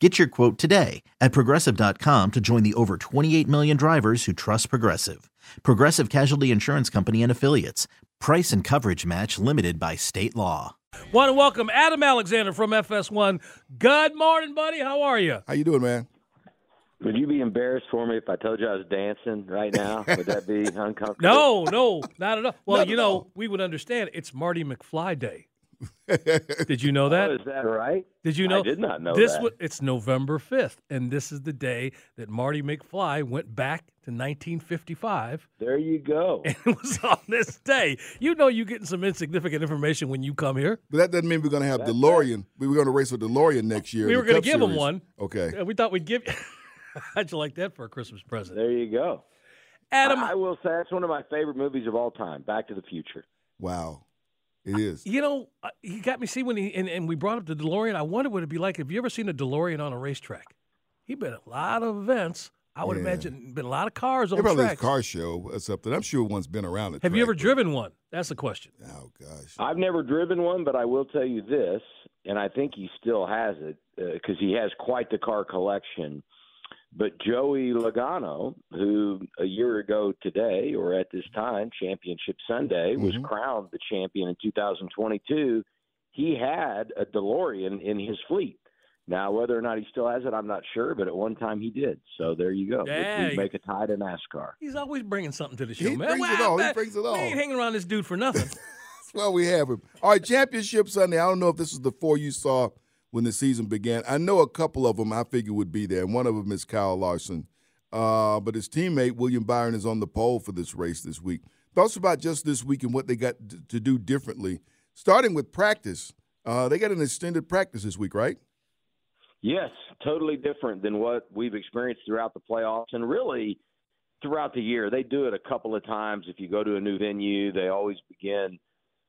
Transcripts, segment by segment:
Get your quote today at progressive.com to join the over 28 million drivers who trust Progressive. Progressive Casualty Insurance Company and Affiliates. Price and coverage match limited by state law. Want to welcome Adam Alexander from FS1. Good morning, buddy. How are you? How you doing, man? Would you be embarrassed for me if I told you I was dancing right now? Would that be uncomfortable? No, no, not at all. Well, Not you know, all. we would understand. It's Marty McFly Day. Did you know oh, that? Oh, is that right? Did you know? I did not know this. that. wa- it's November fifth, and this is the day that Marty McFly went back to 1955, There you go. and it was on this day. You know, you're getting some insignificant information when you come here. But that doesn't mean we're going to have DeLorean. We were going to race with DeLorean next year. We were gonna Cup give him one. Okay. We thought we'd give. How'd you like that for a Christmas present, There you go. Adam? I, I will say that's one of my favorite movies of all time. Back to the Future. Wow. It is. You know, uh, he got me. See, when he and, and we brought up the DeLorean, I wondered what it'd be like. Have you ever seen a DeLorean on a racetrack? He'd been at a lot of events. I would Yeah. imagine been a lot of cars They on probably a tracks. car show or something. I'm sure one's been around it. Have you ever driven one? That's the question. Oh gosh. I've never driven one, but I will tell you this, and I think he still has it because he has quite the car collection. But Joey Logano, who a year ago today, or at this time, Championship Sunday, was Mhm. crowned the champion in 2022, he had a DeLorean in his fleet. Now, whether or not he still has it, I'm not sure, but at one time he did. So there you go. Yeah, we make a tie to NASCAR. He's always bringing something to the show, He man. brings it all. He brings it We all. ain't hanging around this dude for nothing. That's why we have him. All right, Championship Sunday. I don't know if this is the four you saw when the season began. I know a couple of them I figure would be there, and one of them is Kyle Larson. Uh, but his teammate, William Byron, is on the pole for this race this week. Thoughts about just this week and what they got to do differently, starting with practice. Uh, they got an extended practice this week, right? Yes, totally different than what we've experienced throughout the playoffs and really throughout the year. They do it a couple of times. If you go to a new venue, they always begin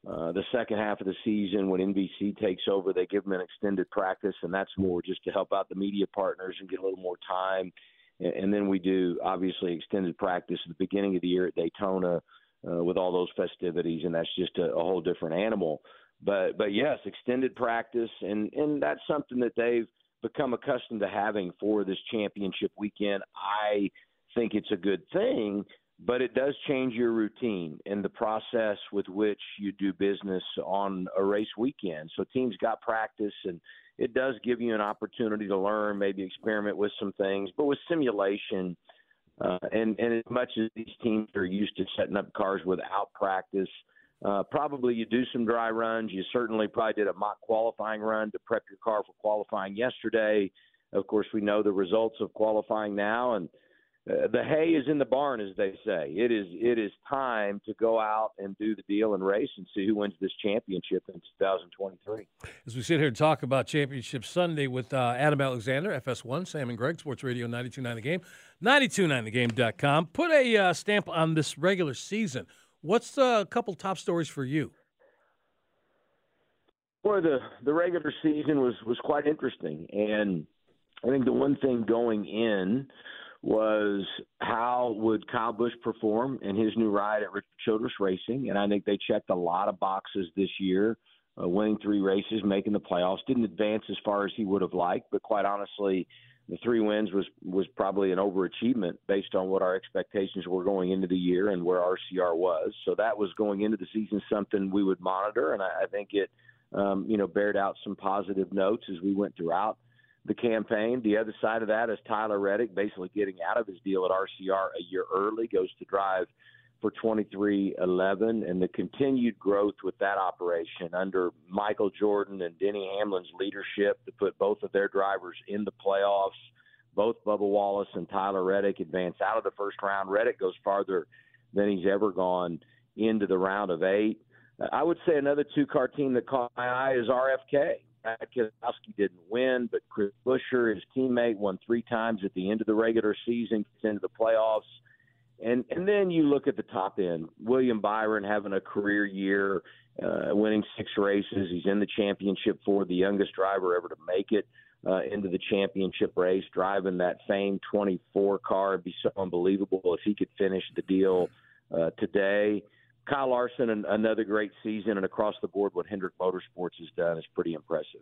uh, the second half of the season when NBC takes over. They give them an extended practice, and that's more just to help out the media partners and get a little more time. And, and then we do obviously extended practice at the beginning of the year at Daytona uh, with all those festivities, and that's just a, a whole different animal. But but yes, extended practice, and and that's something that they've become accustomed to having for this championship weekend. I think it's a good thing, but it does change your routine and the process with which you do business on a race weekend. So teams got practice and it does give you an opportunity to learn, maybe experiment with some things, but with simulation uh, and and as much as these teams are used to setting up cars without practice, uh, probably you do some dry runs. You certainly probably did a mock qualifying run to prep your car for qualifying yesterday. Of course, we know the results of qualifying now, and uh, the hay is in the barn, as they say. It is it is time to go out and do the deal and race and see who wins this championship in 2023. As we sit here and talk about Championship Sunday with uh, Adam Alexander, FS1, Sam and Greg, Sports Radio 929 The Game, 929thegame.com. Put a uh, stamp on this regular season. What's a couple top stories for you? Boy, the the regular season was was quite interesting, and I think the one thing going in was how would Kyle Busch perform in his new ride at Richard Childress Racing, and I think they checked a lot of boxes this year, uh, winning three races, making the playoffs. Didn't advance as far as he would have liked, but quite honestly, the three wins was was probably an overachievement based on what our expectations were going into the year and where RCR was. So that was going into the season something we would monitor, and I, I think it um, you know bared out some positive notes as we went throughout the campaign. The other side of that is Tyler Reddick basically getting out of his deal at RCR a year early, goes to drive for 23XI and the continued growth with that operation under Michael Jordan and Denny Hamlin's leadership to put both of their drivers in the playoffs. Both Bubba Wallace and Tyler Reddick advance out of the first round. Reddick goes farther than he's ever gone into the round of eight. I would say another two car team that caught my eye is RFK. Keselowski didn't win, but Chris Buescher, his teammate, won three times at the end of the regular season, gets into the playoffs. And and then you look at the top end. William Byron having a career year, uh, winning six races. He's in the championship for the youngest driver ever to make it uh, into the championship race, driving that famed 24 car. It'd be so unbelievable if he could finish the deal uh, today. Kyle Larson, and another great season, and across the board, what Hendrick Motorsports has done is pretty impressive.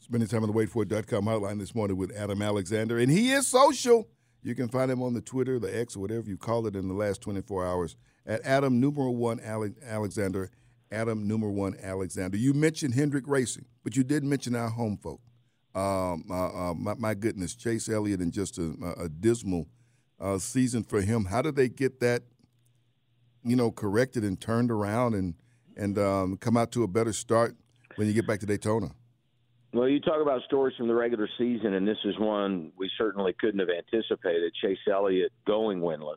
Spending time on the waitfor.com hotline this morning with Adam Alexander, and he is social. You can find him on the Twitter, the X, or whatever you call it in the last 24 hours at Adam numeral one Alexander. Adam numeral one Alexander. You mentioned Hendrick Racing, but you did mention our home folk. Um, uh, uh, my, my, goodness, Chase Elliott and just a, a dismal uh, season for him. How did they get that, you know, corrected and turned around and and um, come out to a better start when you get back to Daytona? Well, you talk about stories from the regular season, and this is one we certainly couldn't have anticipated. Chase Elliott going winless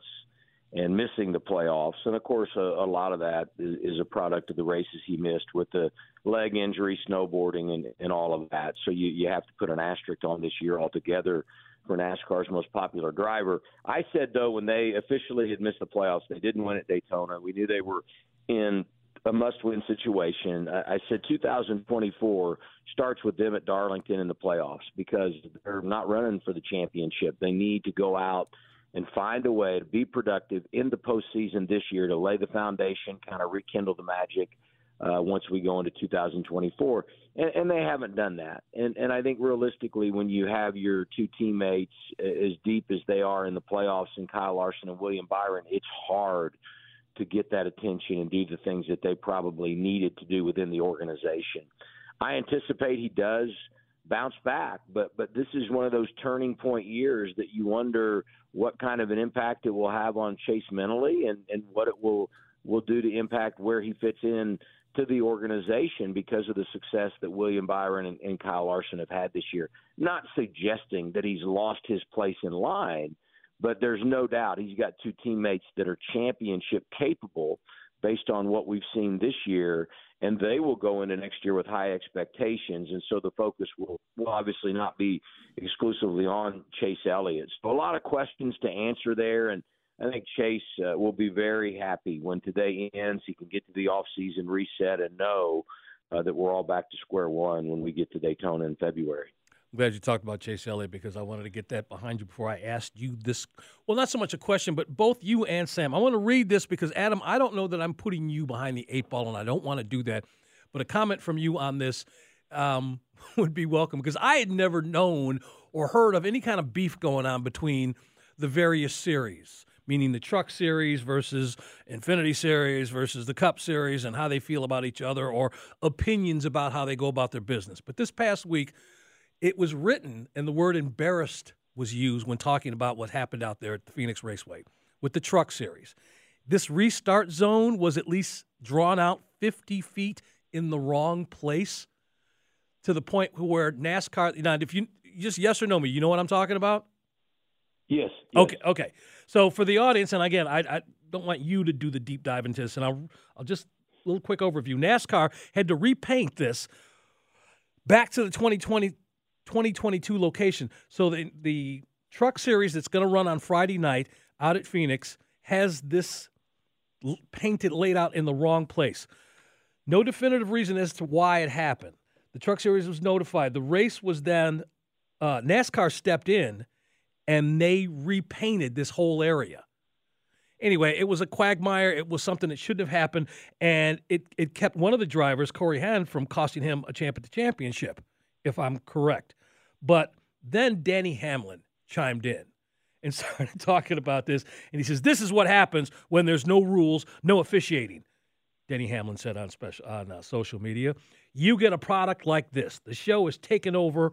and missing the playoffs, and of course, a, a lot of that is, is, a product of the races he missed with the leg injury, snowboarding, and, and all of that. So you you have to put an asterisk on this year altogether for NASCAR's most popular driver. I said though when they officially had missed the playoffs, they didn't win at Daytona. We knew they were in a must-win situation. I said 2024 starts with them at Darlington in the playoffs because they're not running for the championship. They need to go out and find a way to be productive in the postseason this year to lay the foundation, kind of rekindle the magic uh, once we go into 2024. And, and they haven't done that. And, and I think realistically, when you have your two teammates as deep as they are in the playoffs, and Kyle Larson and William Byron, it's hard – to get that attention and do the things that they probably needed to do within the organization. I anticipate he does bounce back, but but this is one of those turning point years that you wonder what kind of an impact it will have on Chase mentally and and what it will will do to impact where he fits in to the organization because of the success that William Byron and, and Kyle Larson have had this year. Not suggesting that he's lost his place in line, but there's no doubt he's got two teammates that are championship capable based on what we've seen this year, and they will go into next year with high expectations. And so the focus will, will obviously not be exclusively on Chase Elliott. So a lot of questions to answer there, and I think Chase uh, will be very happy when today ends. He can get to the off-season reset and know uh, that we're all back to square one when we get to Daytona in February. I'm glad you talked about Chase Elliott because I wanted to get that behind you before I asked you this. Well, not so much a question, but both you and Sam. I want to read this because, Adam, I don't know that I'm putting you behind the eight ball, and I don't want to do that. But a comment from you on this um, would be welcome because I had never known or heard of any kind of beef going on between the various series, meaning the Truck Series versus Xfinity Series versus the Cup Series, and how they feel about each other or opinions about how they go about their business. But this past week, it was written, and the word embarrassed was used when talking about what happened out there at the Phoenix Raceway with the truck series. This restart zone was at least drawn out 50 feet in the wrong place to the point where NASCAR. Now, if you just yes or no me, you know what I'm talking about? Yes. yes. Okay. Okay. So for the audience, and again, I, I, don't want you to do the deep dive into this, and I'll, I'll just a little quick overview. NASCAR had to repaint this back to the 2020 2022 location. So the the truck series that's going to run on Friday night out at Phoenix has this painted laid out in the wrong place. No definitive reason as to why it happened. The truck series was notified. The race was then uh, NASCAR stepped in and they repainted this whole area. Anyway, it was a quagmire. It was something that shouldn't have happened, and it, it kept one of the drivers, Corey Heim, from costing him a champ at the championship if I'm correct. But then Denny Hamlin chimed in and started talking about this. And he says, This is what happens when there's no rules, no officiating. Denny Hamlin said on special on uh, social media, "You get a product like this. The show is taken over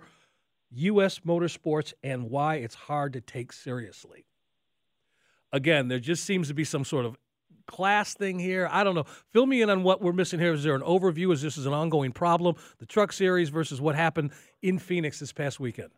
U.S. motorsports and why it's hard to take seriously." Again, there just seems to be some sort of class thing here? I don't know. Fill me in on what we're missing here. Is there an overview? Is this is an ongoing problem? The Truck Series versus what happened in Phoenix this past weekend.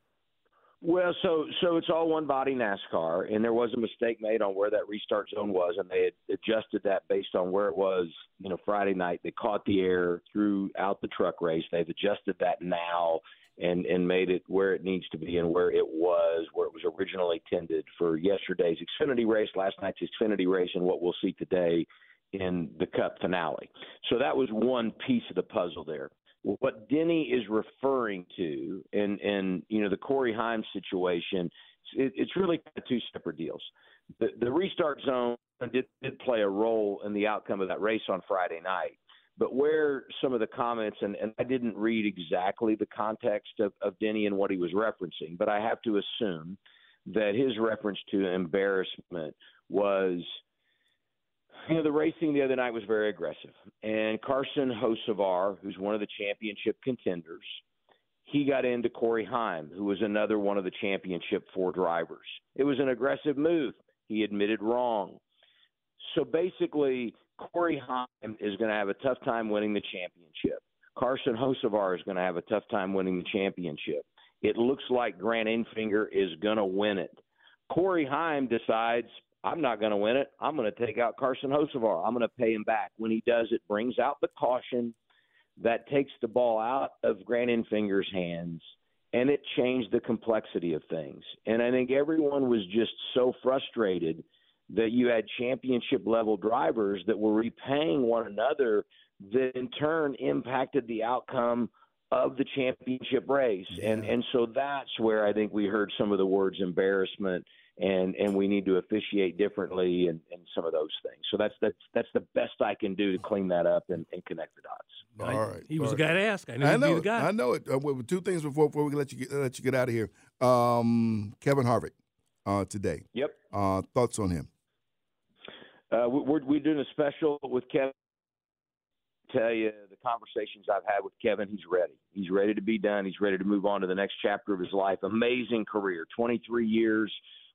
Well, so so it's all one body NASCAR, and there was a mistake made on where that restart zone was, and they had adjusted that based on where it was, you know, Friday night. They caught the air throughout the truck race. They've adjusted that now and and made it where it needs to be and where it was, where it was originally tended for yesterday's Xfinity race, last night's Xfinity race, and what we'll see today in the Cup finale. So that was one piece of the puzzle there what Denny is referring to, and and you know the Corey Heim situation, it, it's really two separate deals. The, the restart zone did, did play a role in the outcome of that race on Friday night, but where some of the comments and, and I didn't read exactly the context of, of Denny and what he was referencing, but I have to assume that his reference to embarrassment was you know, the racing the other night was very aggressive. And Carson Hocevar, who's one of the championship contenders, he got into Corey Heim, who was another one of the championship four drivers. It was an aggressive move. He admitted wrong. So basically, Corey Heim is going to have a tough time winning the championship. Carson Hocevar is going to have a tough time winning the championship. It looks like Grant Enfinger is going to win it. Corey Heim decides I'm not going to win it. I'm going to take out Carson Hocevar. I'm going to pay him back. When he does, it brings out the caution that takes the ball out of Grant Enfinger's hands, and it changed the complexity of things. And I think everyone was just so frustrated that you had championship level drivers that were repaying one another that in turn impacted the outcome of the championship race. Yeah. And and so that's where I think we heard some of the words embarrassment and and we need to officiate differently and, and some of those things. So that's that's that's the best I can do to clean that up and, and connect the dots. All right, he was the guy to ask. I, I know the guy. I know it. Uh, two things before before we let you get, let you get out of here. Um, Kevin Harvick uh, today. Yep. Uh, thoughts on him? Uh, we're we're doing a special with Kevin. Tell you the conversations I've had with Kevin, he's ready. He's ready to be done. He's ready to move on to the next chapter of his life. Amazing career, 23 years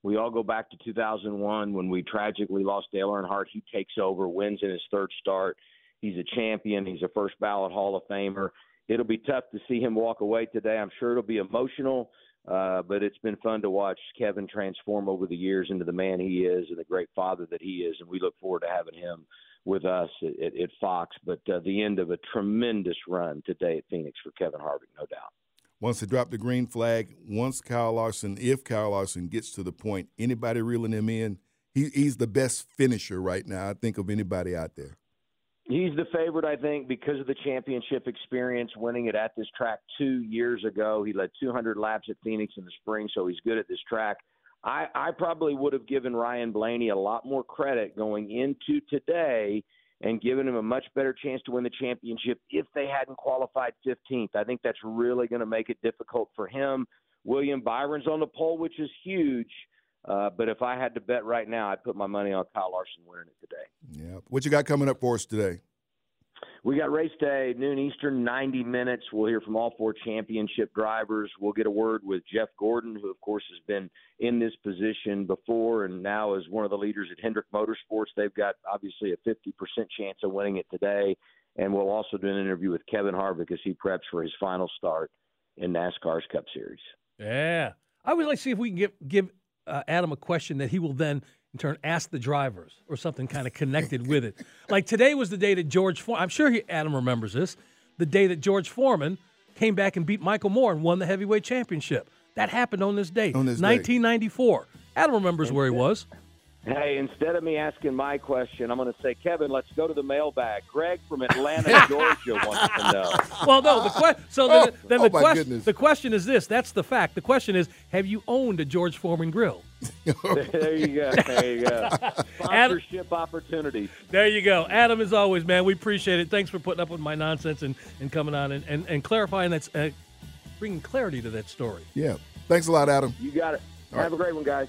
we all go back to 2001 when we tragically lost Dale Earnhardt. He takes over, wins in his third start. He's a champion. He's a first ballot Hall of Famer. It'll be tough to see him walk away today. I'm sure it'll be emotional, uh, but it's been fun to watch Kevin transform over the years into the man he is and the great father that he is. And we look forward to having him with us at, at, Fox. But uh, the end of a tremendous run today at Phoenix for Kevin Harvick, no doubt Once they drop the green flag. Once Kyle Larson, if Kyle Larson gets to the point, anybody reeling him in, he, he's the best finisher right now. I think of anybody out there. He's the favorite, I think, because of the championship experience, winning it at this track two years ago. He led 200 laps at Phoenix in the spring, so he's good at this track. I, I probably would have given Ryan Blaney a lot more credit going into today and given him a much better chance to win the championship if they hadn't qualified 15th. I think that's really going to make it difficult for him. William Byron's on the pole, which is huge. Uh, but if I had to bet right now, I'd put my money on Kyle Larson winning it today. Yeah. What you got coming up for us today? We got race day, noon Eastern, 90 minutes. We'll hear from all four championship drivers. We'll get a word with Jeff Gordon, who, of course, has been in this position before and now is one of the leaders at Hendrick Motorsports. They've got obviously a 50% chance of winning it today. And we'll also do an interview with Kevin Harvick as he preps for his final start in NASCAR's Cup Series. Yeah. I would like to see if we can give, give uh, Adam a question that he will then – in turn ask the drivers or something kind of connected with it. Like today was the day that George Foreman, I'm sure he, Adam remembers this, the day that George Foreman came back and beat Michael Moore and won the heavyweight championship. That happened on this day, on this 1994. Day. Adam remembers where he was. Hey, instead of me asking my question, I'm going to say, Kevin, let's go to the mailbag. Greg from Atlanta, Georgia wants to know. Well, no, the question. So then, oh, then the oh question. The question is this. That's the fact. The question is, have you owned a George Foreman grill? there you go. There you go. Sponsorship opportunities. There you go. Adam, as always, man, we appreciate it. Thanks for putting up with my nonsense and, and coming on and, and, and clarifying that, uh, bringing clarity to that story. Yeah. Thanks a lot, Adam. You got it. All Have right. a great one, guys.